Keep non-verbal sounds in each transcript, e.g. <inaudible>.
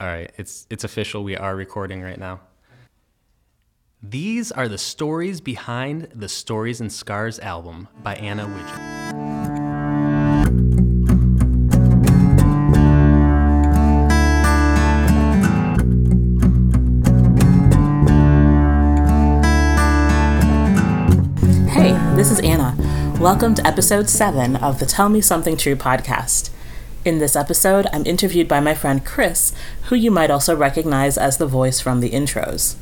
All right, it's it's official. We are recording right now. These are the stories behind the Stories and Scars album by Anna Widgeon. Hey, this is Anna. Welcome to episode 7 of the Tell Me Something True podcast. In this episode, I'm interviewed by my friend Chris, who you might also recognize as the voice from the intros.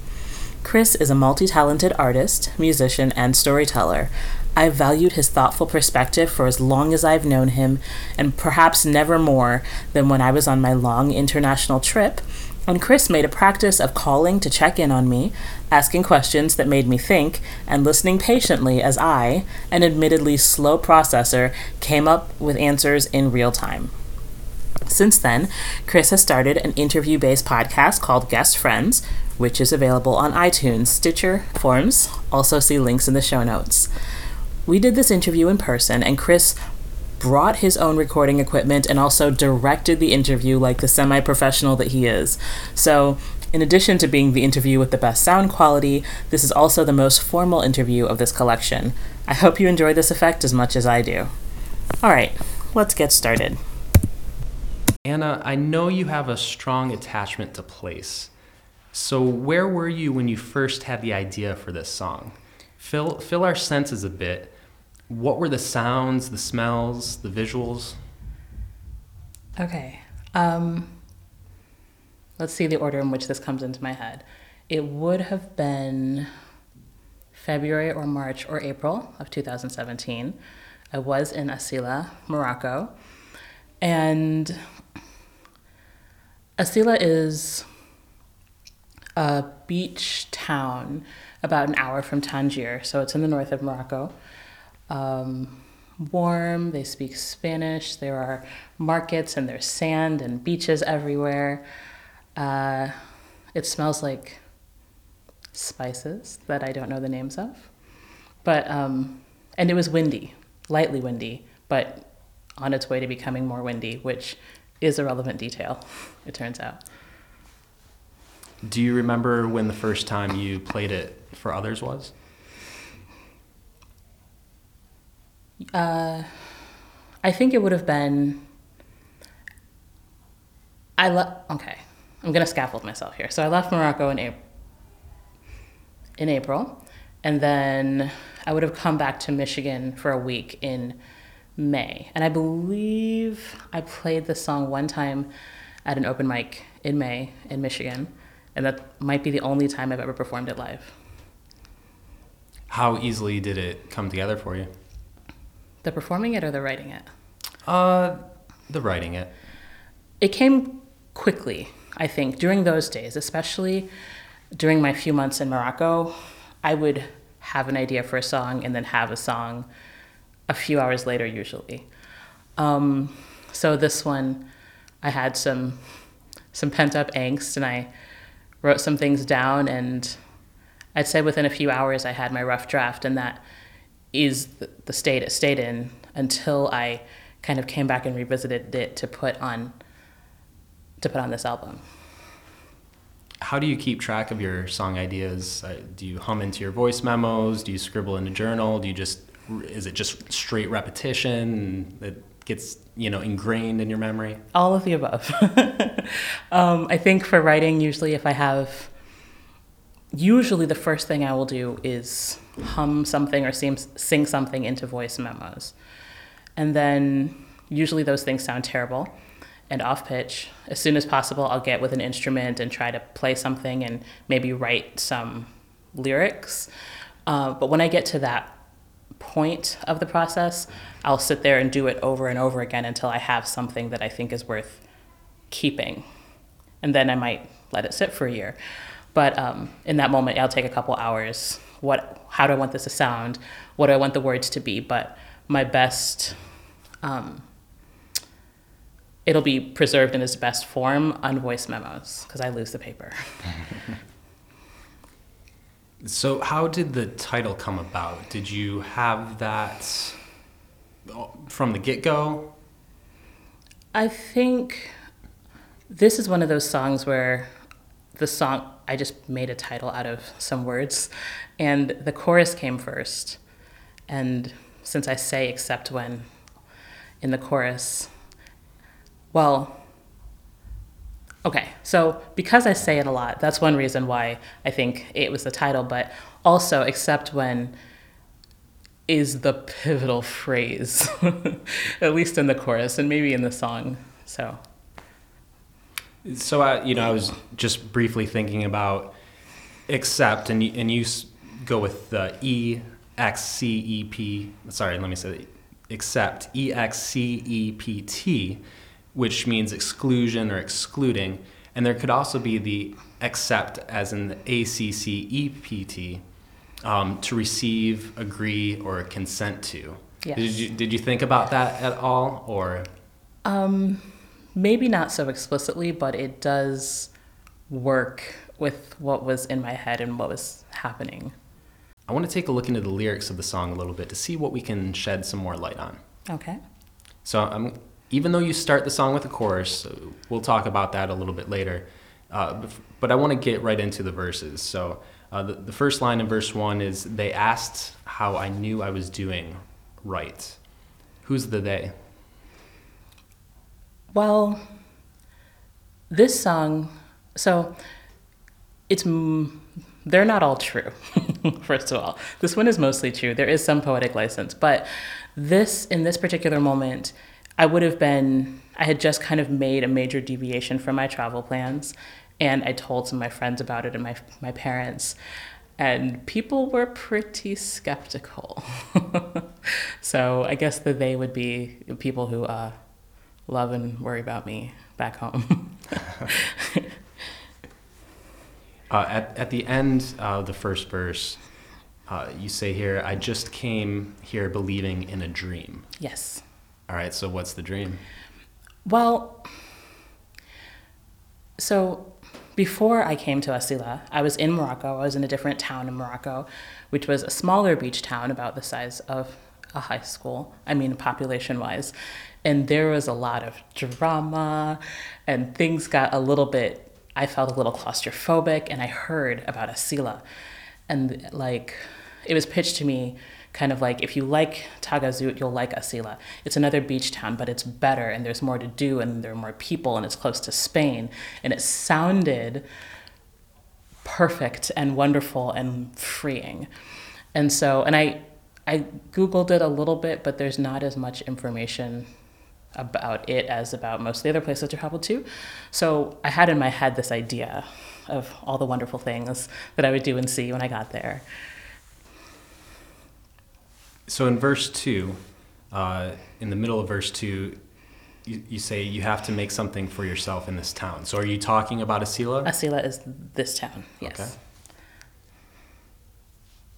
Chris is a multi talented artist, musician, and storyteller. I've valued his thoughtful perspective for as long as I've known him, and perhaps never more than when I was on my long international trip and Chris made a practice of calling to check in on me, asking questions that made me think, and listening patiently as I, an admittedly slow processor, came up with answers in real time. Since then, Chris has started an interview based podcast called Guest Friends, which is available on iTunes, Stitcher, Forms. Also, see links in the show notes. We did this interview in person, and Chris brought his own recording equipment and also directed the interview like the semi professional that he is. So, in addition to being the interview with the best sound quality, this is also the most formal interview of this collection. I hope you enjoy this effect as much as I do. Alright, let's get started. Anna, I know you have a strong attachment to place. So, where were you when you first had the idea for this song? Fill, fill our senses a bit. What were the sounds, the smells, the visuals? Okay. Um, let's see the order in which this comes into my head. It would have been February or March or April of 2017. I was in Asila, Morocco. And Asila is a beach town about an hour from Tangier. So it's in the north of Morocco. Um, warm, they speak Spanish, there are markets and there's sand and beaches everywhere. Uh, it smells like spices that I don't know the names of. But, um, and it was windy, lightly windy, but on its way to becoming more windy, which is a relevant detail, it turns out. Do you remember when the first time you played it for others was? Uh, I think it would have been. I left. Okay, I'm gonna scaffold myself here. So I left Morocco in April. In April, and then I would have come back to Michigan for a week in May, and I believe I played the song one time at an open mic in May in Michigan, and that might be the only time I've ever performed it live. How easily did it come together for you? The performing it or the writing it? Uh, the writing it. It came quickly, I think, during those days, especially during my few months in Morocco. I would have an idea for a song and then have a song a few hours later, usually. Um, so this one, I had some some pent up angst, and I wrote some things down, and I'd say within a few hours, I had my rough draft, and that is the state it stayed in until I kind of came back and revisited it to put on to put on this album. How do you keep track of your song ideas? Uh, do you hum into your voice memos? Do you scribble in a journal? Do you just is it just straight repetition that gets you know ingrained in your memory? All of the above. <laughs> um, I think for writing, usually if I have, usually the first thing I will do is hum something or sing, sing something into voice memos. And then usually those things sound terrible and off pitch. As soon as possible, I'll get with an instrument and try to play something and maybe write some lyrics. Uh, but when I get to that point of the process, I'll sit there and do it over and over again until I have something that I think is worth keeping. And then I might let it sit for a year. But um, in that moment, I'll take a couple hours what how do I want this to sound, what do I want the words to be, but my best um, it'll be preserved in its best form on voice memos because I lose the paper. <laughs> so how did the title come about? Did you have that uh, from the get-go? I think this is one of those songs where the song I just made a title out of some words, and the chorus came first. And since I say except when in the chorus, well, okay, so because I say it a lot, that's one reason why I think it was the title, but also except when is the pivotal phrase, <laughs> at least in the chorus and maybe in the song. So So, I, you know, I was just briefly thinking about except, and you, and you go with the E X C E P. Sorry, let me say that. Except E X C E P T, which means exclusion or excluding, and there could also be the accept as in the A C C E P T, um, to receive, agree, or consent to. Yes. Did you did you think about that at all, or? Um, maybe not so explicitly, but it does work with what was in my head and what was happening. I want to take a look into the lyrics of the song a little bit to see what we can shed some more light on. Okay. So, um, even though you start the song with a chorus, we'll talk about that a little bit later. Uh, but I want to get right into the verses. So, uh, the, the first line in verse one is They asked how I knew I was doing right. Who's the they? Well, this song, so it's they're not all true. <laughs> First of all, this one is mostly true. There is some poetic license, but this in this particular moment, I would have been. I had just kind of made a major deviation from my travel plans, and I told some of my friends about it and my my parents, and people were pretty skeptical. <laughs> so I guess that they would be people who uh, love and worry about me back home. <laughs> Uh, at, at the end of the first verse, uh, you say here, I just came here believing in a dream. yes. All right, so what's the dream? Well, so before I came to Asila, I was in Morocco. I was in a different town in Morocco, which was a smaller beach town about the size of a high school, I mean, population wise. And there was a lot of drama, and things got a little bit, I felt a little claustrophobic, and I heard about Asila. And like, it was pitched to me kind of like if you like Tagazout, you'll like Asila. It's another beach town, but it's better and there's more to do and there are more people and it's close to Spain. And it sounded perfect and wonderful and freeing. And so, and I, I Googled it a little bit, but there's not as much information about it as about most of the other places I traveled to. So I had in my head this idea of all the wonderful things that I would do and see when I got there. So in verse 2, uh, in the middle of verse 2, you, you say you have to make something for yourself in this town. So are you talking about Asila? Asila is this town, yes. Okay.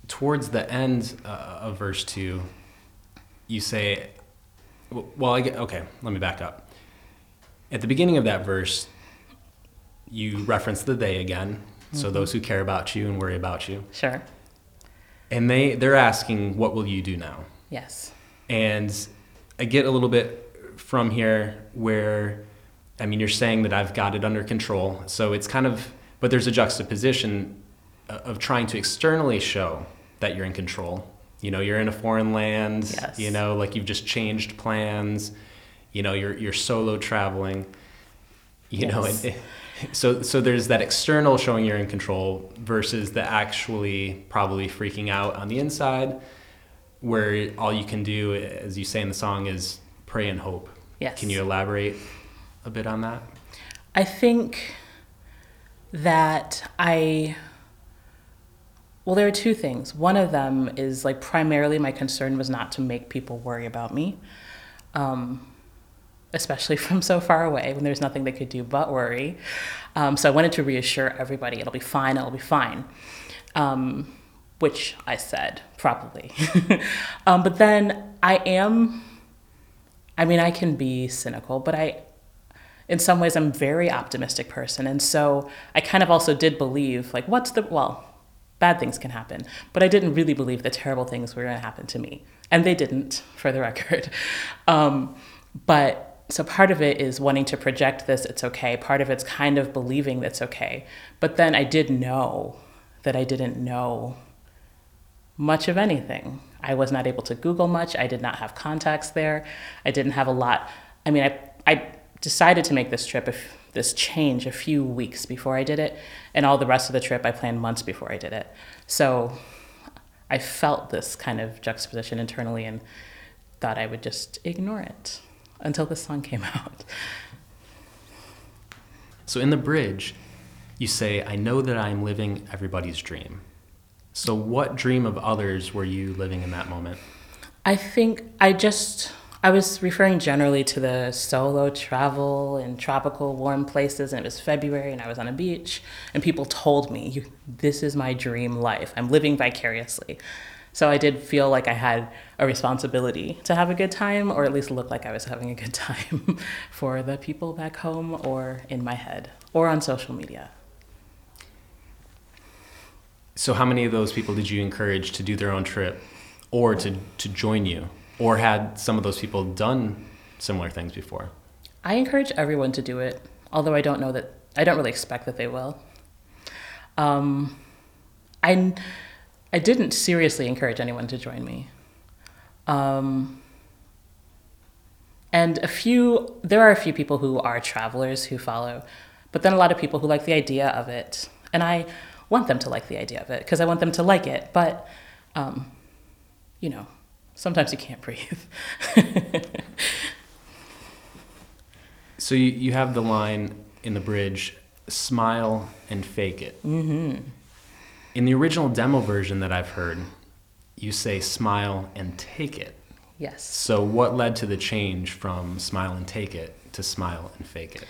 Towards the end uh, of verse 2, you say, well, I get, okay, let me back up. At the beginning of that verse, you reference the they again. So those who care about you and worry about you. Sure, And they, they're asking, what will you do now? yes. And I get a little bit from here where, I mean, you're saying that I've got it under control. So it's kind of, but there's a juxtaposition uh, of trying to externally show that you're in control. You know, you're in a foreign land, Yes. you know, like you've just changed plans, you know, you're, you're solo traveling, you know, and, so, so there's that external showing you're in control versus the actually probably freaking out on the inside where all you can do, as you say in the song, is pray and hope. Yes. Can you elaborate a bit on that? I think that I. Well, there are two things. One of them is like primarily my concern was not to make people worry about me, um, especially <laughs> from so far away when there's nothing they could do but worry. Um, so I wanted to reassure everybody it'll be fine, it'll be fine. Um, which I said, probably. <laughs> um, but then I am, I mean, I can be cynical, but I, in some ways, I'm very optimistic person. And so I kind of also did believe, like, what's the, well, bad things can happen. But I didn't really believe that terrible things were going to happen to me. And they didn't, for the <laughs> record. Um, but so part of it is wanting to project this it's okay. Part of it's kind of believing that's okay. But then i did know that i didn't know much of anything. I was not able to google much. I did not have contacts there. I didn't have a lot. I mean i, I decided to make this trip if this change a few weeks before i did it and all the rest of the trip i planned months before i did it. So i felt this kind of juxtaposition internally and thought i would just ignore it until this song came <laughs> out. So in the bridge, you say, I know that I am living everybody's dream. So, what dream of others were you living in that moment? I think I just, I was referring generally to the solo travel in tropical warm places, and it was February, and I was on a beach, and people told me, This is my dream life. I'm living vicariously. So I did feel like I had a responsibility to have a good time, or at least look like I was having a good time <laughs> for the people back home, or in my head, or on social media. So, how many of those people did you encourage to do their own trip, or to, to join you, or had some of those people done similar things before? I encourage everyone to do it, although I don't know that I don't really expect that they will. Um, I I didn't seriously encourage anyone to join me. Um, and a few, there are a few people who are travelers who follow, but then a lot of people who like the idea of it. And I want them to like the idea of it because I want them to like it. But, um, you know, sometimes you can't <laughs> breathe. so you, you have the line in the bridge smile and fake it. Mm-hmm. In the original demo version that I've heard, you say smile and take it. Yes. So, what led to the change from smile and take it to smile and fake it?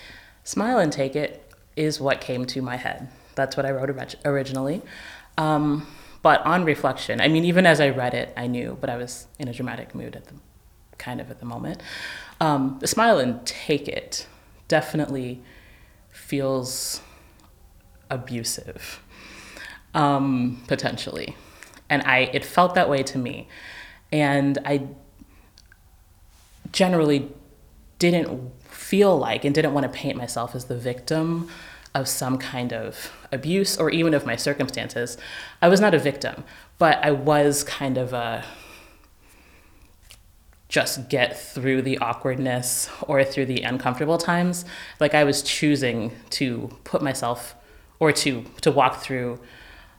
Smile and take it is what came to my head. That's what I wrote originally. Um, but on reflection, I mean, even as I read it, I knew, but I was in a dramatic mood at the kind of at the moment. Um, the smile and take it definitely feels abusive um, potentially. And I, it felt that way to me. And I generally didn't feel like and didn't want to paint myself as the victim of some kind of abuse or even of my circumstances. I was not a victim, but I was kind of a just get through the awkwardness or through the uncomfortable times. Like I was choosing to put myself or to to walk through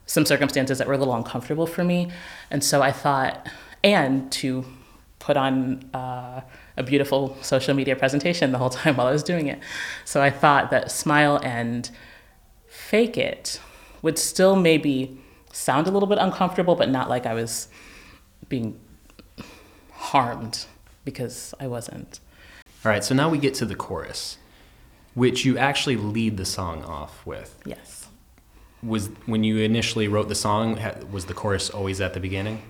some circumstances that were a little uncomfortable for me. And so I thought, and to put on uh, a beautiful social media presentation the whole <laughs> time while I was doing it. So I thought that smile and fake it would still maybe sound a little bit uncomfortable, but not like I was being harmed because I wasn't. All right, so now we get to the chorus, which you actually lead the song off with. Yes was when you initially wrote the song was the chorus always at the beginning?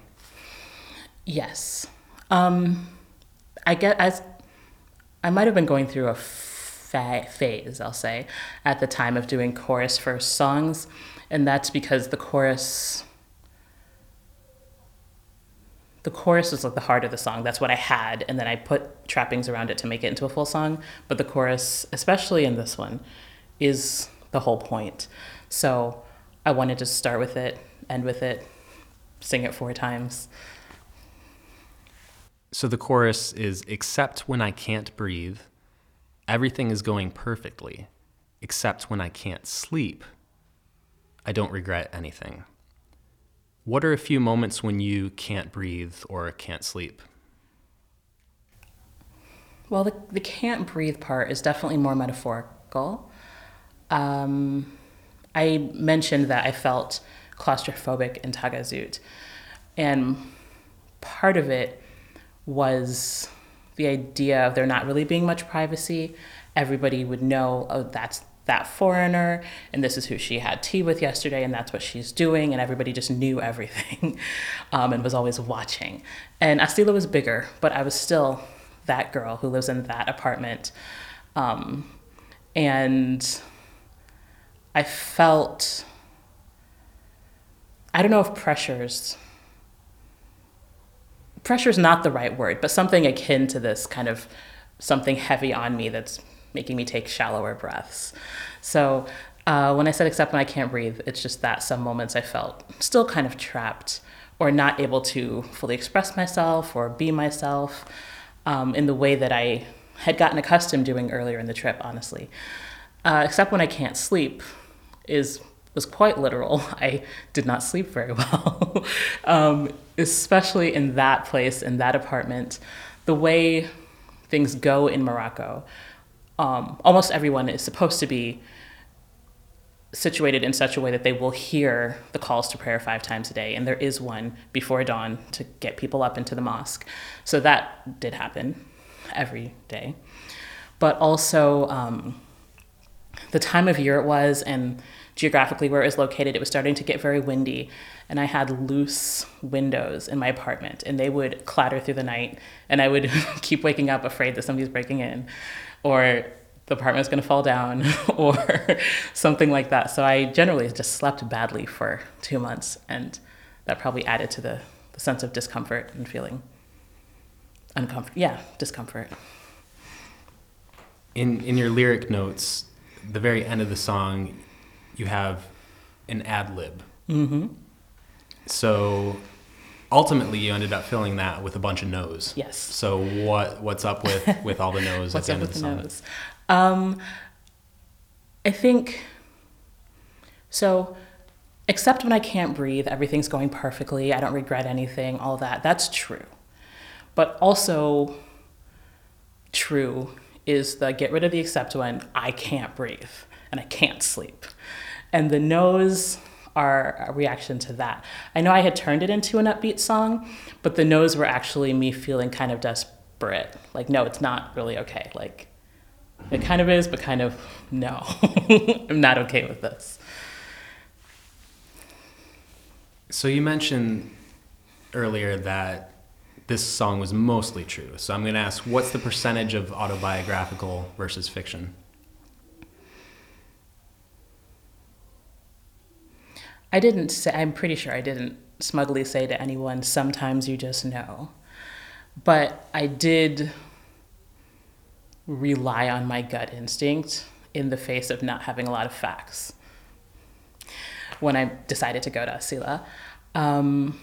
Yes. Um, i get as i might have been going through a fa- phase i'll say at the time of doing chorus first songs and that's because the chorus the chorus is like the heart of the song. That's what i had and then i put trappings around it to make it into a full song. But the chorus especially in this one is the whole point so I wanted to start with it, end with it, sing it four times. So the chorus is Except when I can't breathe, everything is going perfectly. Except when I can't sleep, I don't regret anything. What are a few moments when you can't breathe or can't sleep? Well, the, the can't breathe part is definitely more metaphorical. Um, I mentioned that I felt claustrophobic in Tagazout. And part of it was the idea of there not really being much privacy. Everybody would know, oh, that's that foreigner, and this is who she had tea with yesterday, and that's what she's doing, and everybody just knew <laughs> everything um, and was always watching. And Asila was bigger, but I was still that girl who lives in that apartment. Um, and I felt, I don't know if pressures, pressure is not the right word, but something akin to this kind of something heavy on me that's making me take shallower breaths. So uh, when I said except when I can't breathe, it's just that some moments I felt still kind of trapped or not able to fully express myself or be myself um, in the way that I had gotten accustomed doing earlier in the trip, honestly. Uh, except when I can't sleep is was quite literal. <laughs> I did not sleep very well, <laughs> um, especially in that place, in that apartment. The way things go in Morocco, um, almost everyone is supposed to be situated in such a way that they will hear the calls to prayer five times a day. And there is one before dawn to get people up into the mosque. So that did happen every day. But also, um, the time of year it was and geographically where it was located, it was starting to get very windy. And I had loose windows in my apartment, and they would clatter through the night. And I would <laughs> keep waking up afraid that somebody's breaking in, or the apartment was going to fall down, <laughs> or something like that. So I generally just slept badly for two months, and that probably added to the, the sense of discomfort and feeling uncomfortable. Yeah, discomfort. In in your lyric notes, the very end of the song, you have an ad lib. Mm-hmm. So ultimately, you ended up filling that with a bunch of no's. Yes. So what what's up with <laughs> with all the no's at the end of with the the song? nose? Um, I think so. Except when I can't breathe, everything's going perfectly. I don't regret anything. All that. That's true. But also true is the get rid of the when I can't breathe and I can't sleep. And the no's are a reaction to that. I know I had turned it into an upbeat song, but the no's were actually me feeling kind of desperate. Like, no, it's not really okay. Like, it kind of is, but kind of no. <laughs> I'm not okay with this. So you mentioned earlier that this song was mostly true. So I'm going to ask, what's the percentage of autobiographical versus fiction? I didn't say, I'm pretty sure I didn't smugly say to anyone, sometimes you just know. But I did rely on my gut instinct in the face of not having a lot of facts when I decided to go to Asila. Um,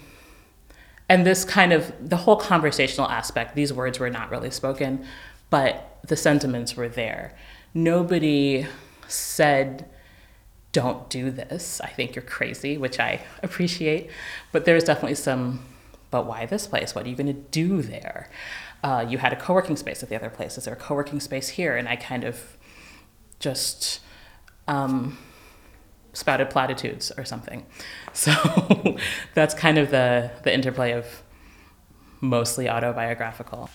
and this kind of, the whole conversational aspect, these words were not really spoken, but the sentiments were there. Nobody said, don't do this. I think you're crazy, which I appreciate. But there's definitely some, but why this place? What are you going to do there? Uh, you had a co working space at the other place. Is there a co working space here? And I kind of just um, spouted platitudes or something. <laughs> So that's kind of the, the interplay of mostly autobiographical.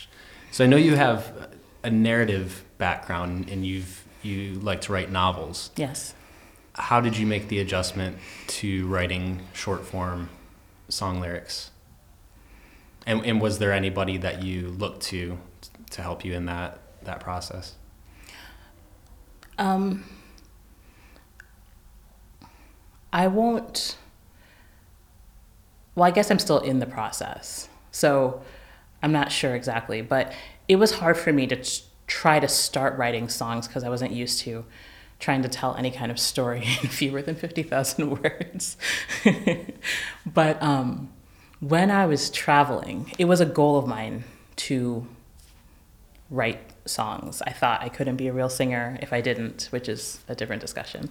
So I know you have a narrative background and you've you like to write novels. Yes. How did you make the adjustment to writing short form song lyrics? And, and was there anybody that you looked to to help you in that that process? Um, I won't. Well, I guess I'm still in the process. So I'm not sure exactly. But it was hard for me to t- try to start writing songs because I wasn't used to trying to tell any kind of story <laughs> in fewer than 50,000 <laughs> words. but um, when I was traveling, it was a goal of mine to write songs. I thought I couldn't be a real singer if I didn't, which is a different discussion.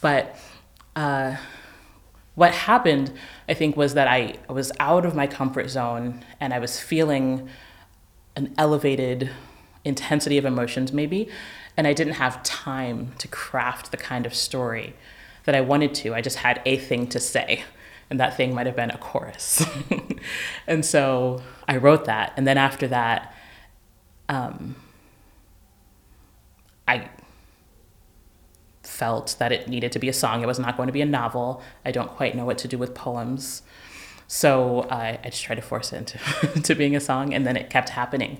But uh, what happened, I think, was that I was out of my comfort zone and I was feeling an elevated intensity of emotions, maybe, and I didn't have time to craft the kind of story that I wanted to. I just had a thing to say, and that thing might have been a chorus. <laughs> and so I wrote that, and then after that, um, I felt that it needed to be a song. It was not going to be a novel. I don't quite know what to do with poems. So I, I just tried to force it into <laughs> to being a song, and then it kept happening.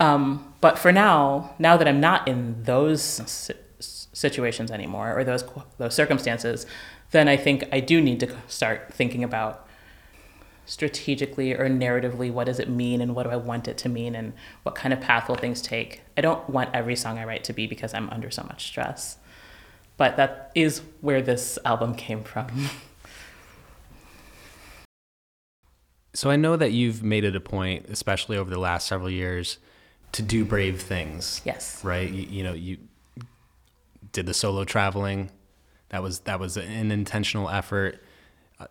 Um, but for now, now that I'm not in those si- situations anymore or those those circumstances, then I think I do need to start thinking about strategically or narratively what does it mean and what do I want it to mean and what kind of path will things take. I don't want every song I write to be because I'm under so much stress. But that is where this album came from. So I know that you've made it a point, especially over the last several years, to do brave things. Yes. Right. You, you know, you did the solo traveling. That was that was an intentional effort. Uh,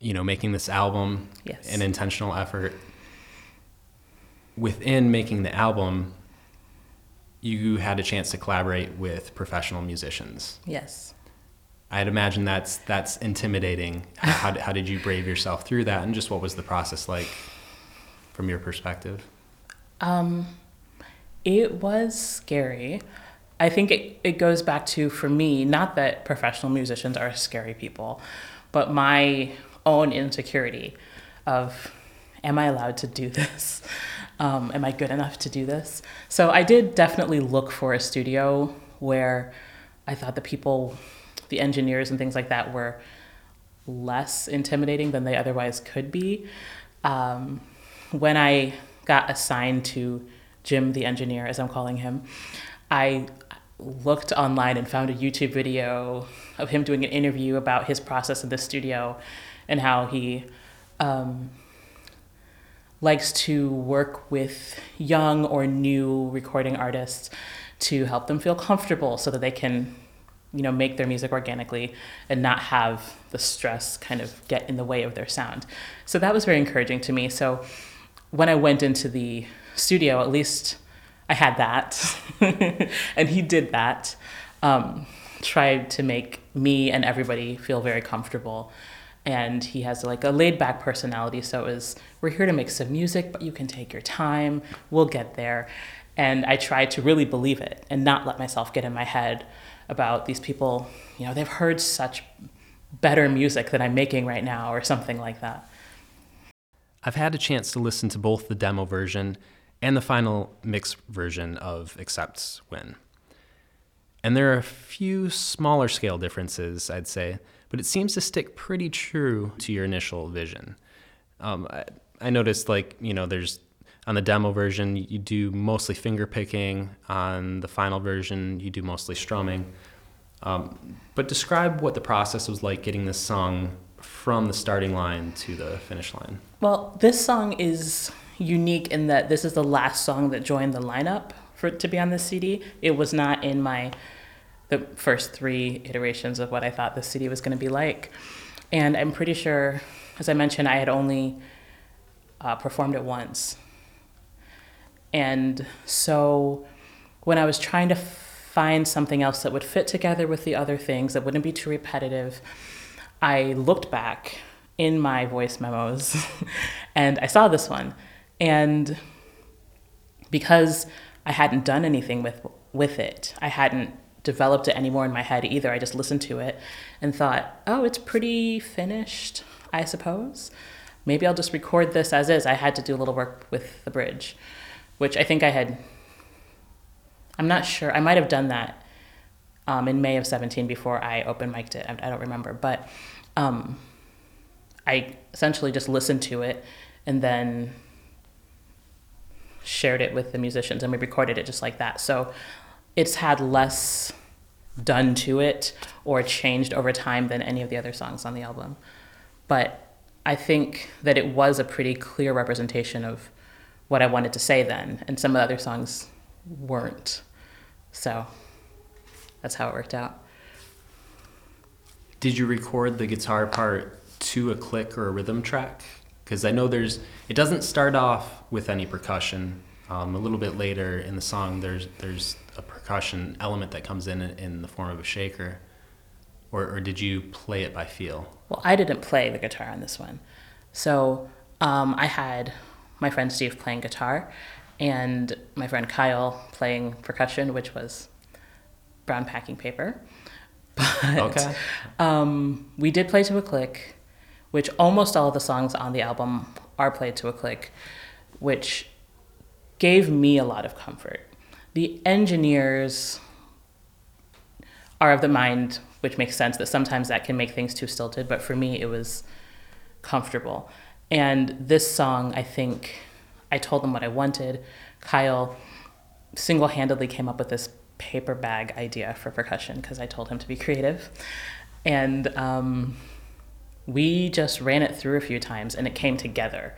you know, making this album, yes. an intentional effort. Within making the album, you had a chance to collaborate with professional musicians. Yes. I'd imagine that's that's intimidating. How, how did you brave yourself through that, and just what was the process like from your perspective? Um, it was scary. I think it, it goes back to, for me, not that professional musicians are scary people, but my own insecurity of, am I allowed to do <laughs> this? Um, am I good enough to do this? So I did definitely look for a studio where I thought the people, the engineers and things like that were less intimidating than they otherwise could be. Um, when I got assigned to Jim, the engineer, as I'm calling him, I looked online and found a YouTube video of him doing an interview about his process in the studio and how he um, likes to work with young or new recording artists to help them feel comfortable so that they can you know make their music organically and not have the stress kind of get in the way of their sound. So that was very encouraging to me. So when i went into the studio at least i had that. <laughs> And he did that um, tried to make me and everybody feel very comfortable and he has like a laid back personality so it was we're here to make some music but you can take your time. We'll get there. And i tried to really believe it and not let myself get in my head about these people. You know they've heard such better music than i'm making right now or something like that. I've had a chance to listen to both the demo version and the final mix version of Except When. And there are a few smaller scale differences i'd say but it seems to stick pretty true to your initial vision. Um, I, I, noticed, like, you know, there's on the demo version, you do mostly finger picking. On the final version, you do mostly strumming. Um, but describe what the process was like getting this song from the starting line to the finish line. Well, this song is unique in that this is the last song that joined the lineup for to be on the CD. It was not in my the first three iterations of what I thought the CD was going to be like. And I'm pretty sure, as I mentioned, I had only uh, performed it once. And so when I was trying to find something else that would fit together with the other things, that wouldn't be too repetitive, I looked back in my voice memos <laughs> and I saw this one. And because I hadn't done anything with with it, I hadn't developed it anymore in my head either. I just listened to it and thought, oh, it's pretty finished, I suppose. Maybe I'll just record this as is. I had to do a little work with the bridge, which I think I had. I'm not sure. I might have done that um, in May of 17 before I open mic'd it. I, don't remember. But um, I essentially just listened to it and then shared it with the musicians and we recorded it just like that. So it's had less done to it or changed over time than any of the other songs on the album. But I think that it was a pretty clear representation of what I wanted to say then, and some of the other songs weren't. So that's how it worked out. Did you record the guitar part to a click or a rhythm track? Because I know there's, it doesn't start off with any percussion. Um, a little bit later in the song, there's there's a percussion element that comes in in the form of a shaker, or, or did you play it by feel? Well, I didn't play the guitar on this one, so um, I had my friend Steve playing guitar, and my friend Kyle playing percussion, which was brown packing paper. <laughs> But okay. um, we did play to a click, which almost all of the songs on the album are played to a click, which gave me a lot of comfort the engineers are of the mind, which makes sense that sometimes that can make things too stilted, but for me, it was comfortable. And this song, I think, I told them what I wanted. Kyle single handedly came up with this paper bag idea for percussion because I told him to be creative. And um, we just ran it through a few times and it came together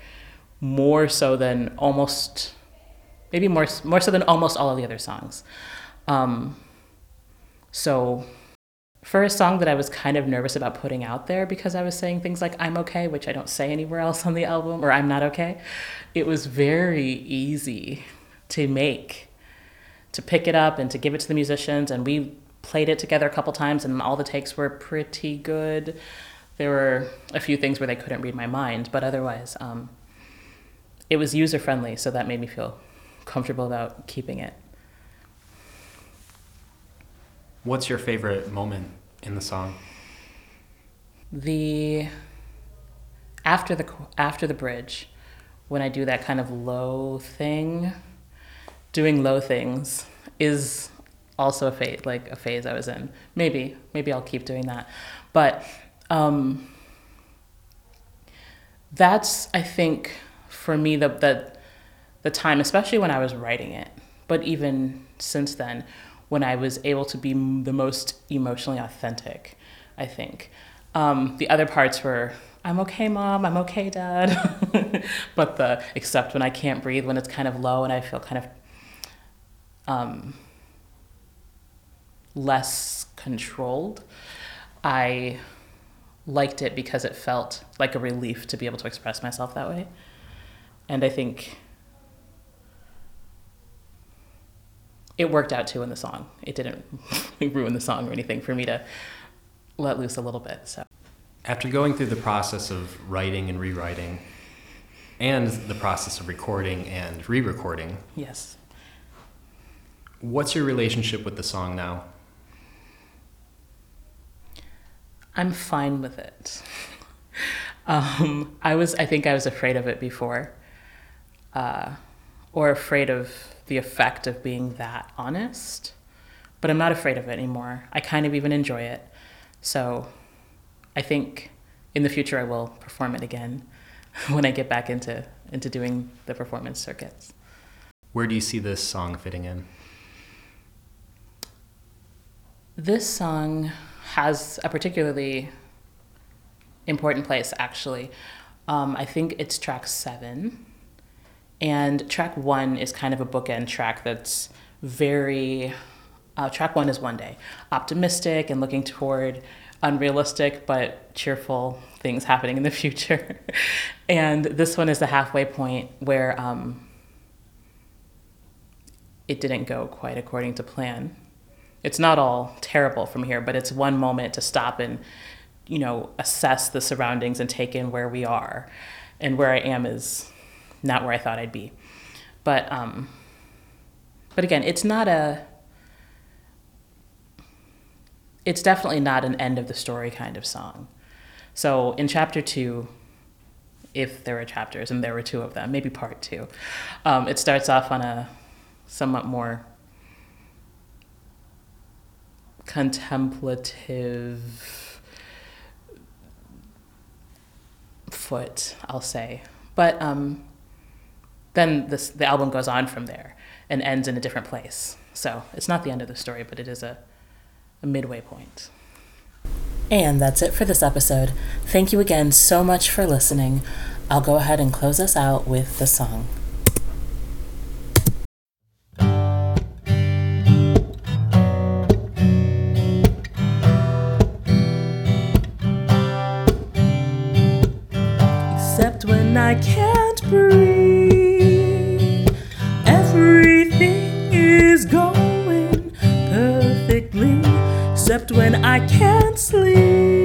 more so than almost, maybe more, more so than almost all of the other songs. Um, so for a song that I was kind of nervous about putting out there because I was saying things like I'm okay, which I don't say anywhere else on the album, or I'm not okay, it was very easy to make, to pick it up and to give it to the musicians. And we played it together a couple times, and all the takes were pretty good. There were a few things where they couldn't read my mind, but otherwise, um, it was user friendly, so that made me feel comfortable about keeping it. What's your favorite moment in the song? The after the after the bridge, when I do that kind of low thing, doing low things is also a phase like a phase I was in. Maybe maybe I'll keep doing that, but um, that's I think for me the the the time, especially when I was writing it, but even since then, when I was able to be the most emotionally authentic, I think. Um, the other parts were, I'm okay, mom, I'm okay, dad. <laughs> but the, except when I can't breathe, when it's kind of low and I feel kind of um, less controlled, I liked it because it felt like a relief to be able to express myself that way. And I think it worked out too in the song. It didn't <laughs> ruin the song or anything for me to let loose a little bit. So after going through the process of writing and rewriting and the process of recording and re-recording. Yes. What's your relationship with the song now? I'm fine with it. <laughs> Um, I was, I think I was afraid of it before, uh, or afraid of the effect of being that honest. But I'm not afraid of it anymore. I kind of even enjoy it. So I think in the future I will perform it again <laughs> when I get back into, into doing the performance circuits. Where do you see this song fitting in? This song has a particularly important place, actually. Um, I think it's track seven. And track one is kind of a bookend track that's very, uh, track one is one day, optimistic and looking toward unrealistic but cheerful things happening in the <laughs> future. and this one is the halfway point where um, it didn't go quite according to plan. It's not all terrible from here, but it's one moment to stop and, you know, assess the surroundings and take in where we are. And where I am is not where I thought I'd be. But um, but again, it's not a. It's definitely not an end of the story kind of song. So in chapter two, if there are chapters, and there were two of them, maybe part two, um, it starts off on a somewhat more contemplative foot, I'll say. But um, then this, the album goes on from there and ends in a different place. So it's not the end of the story, but it is a, a midway point. And that's it for this episode. Thank you again so much for listening. I'll go ahead and close us out with the song. When I can't sleep,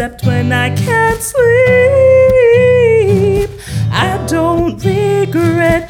except when I can't sleep. I don't regret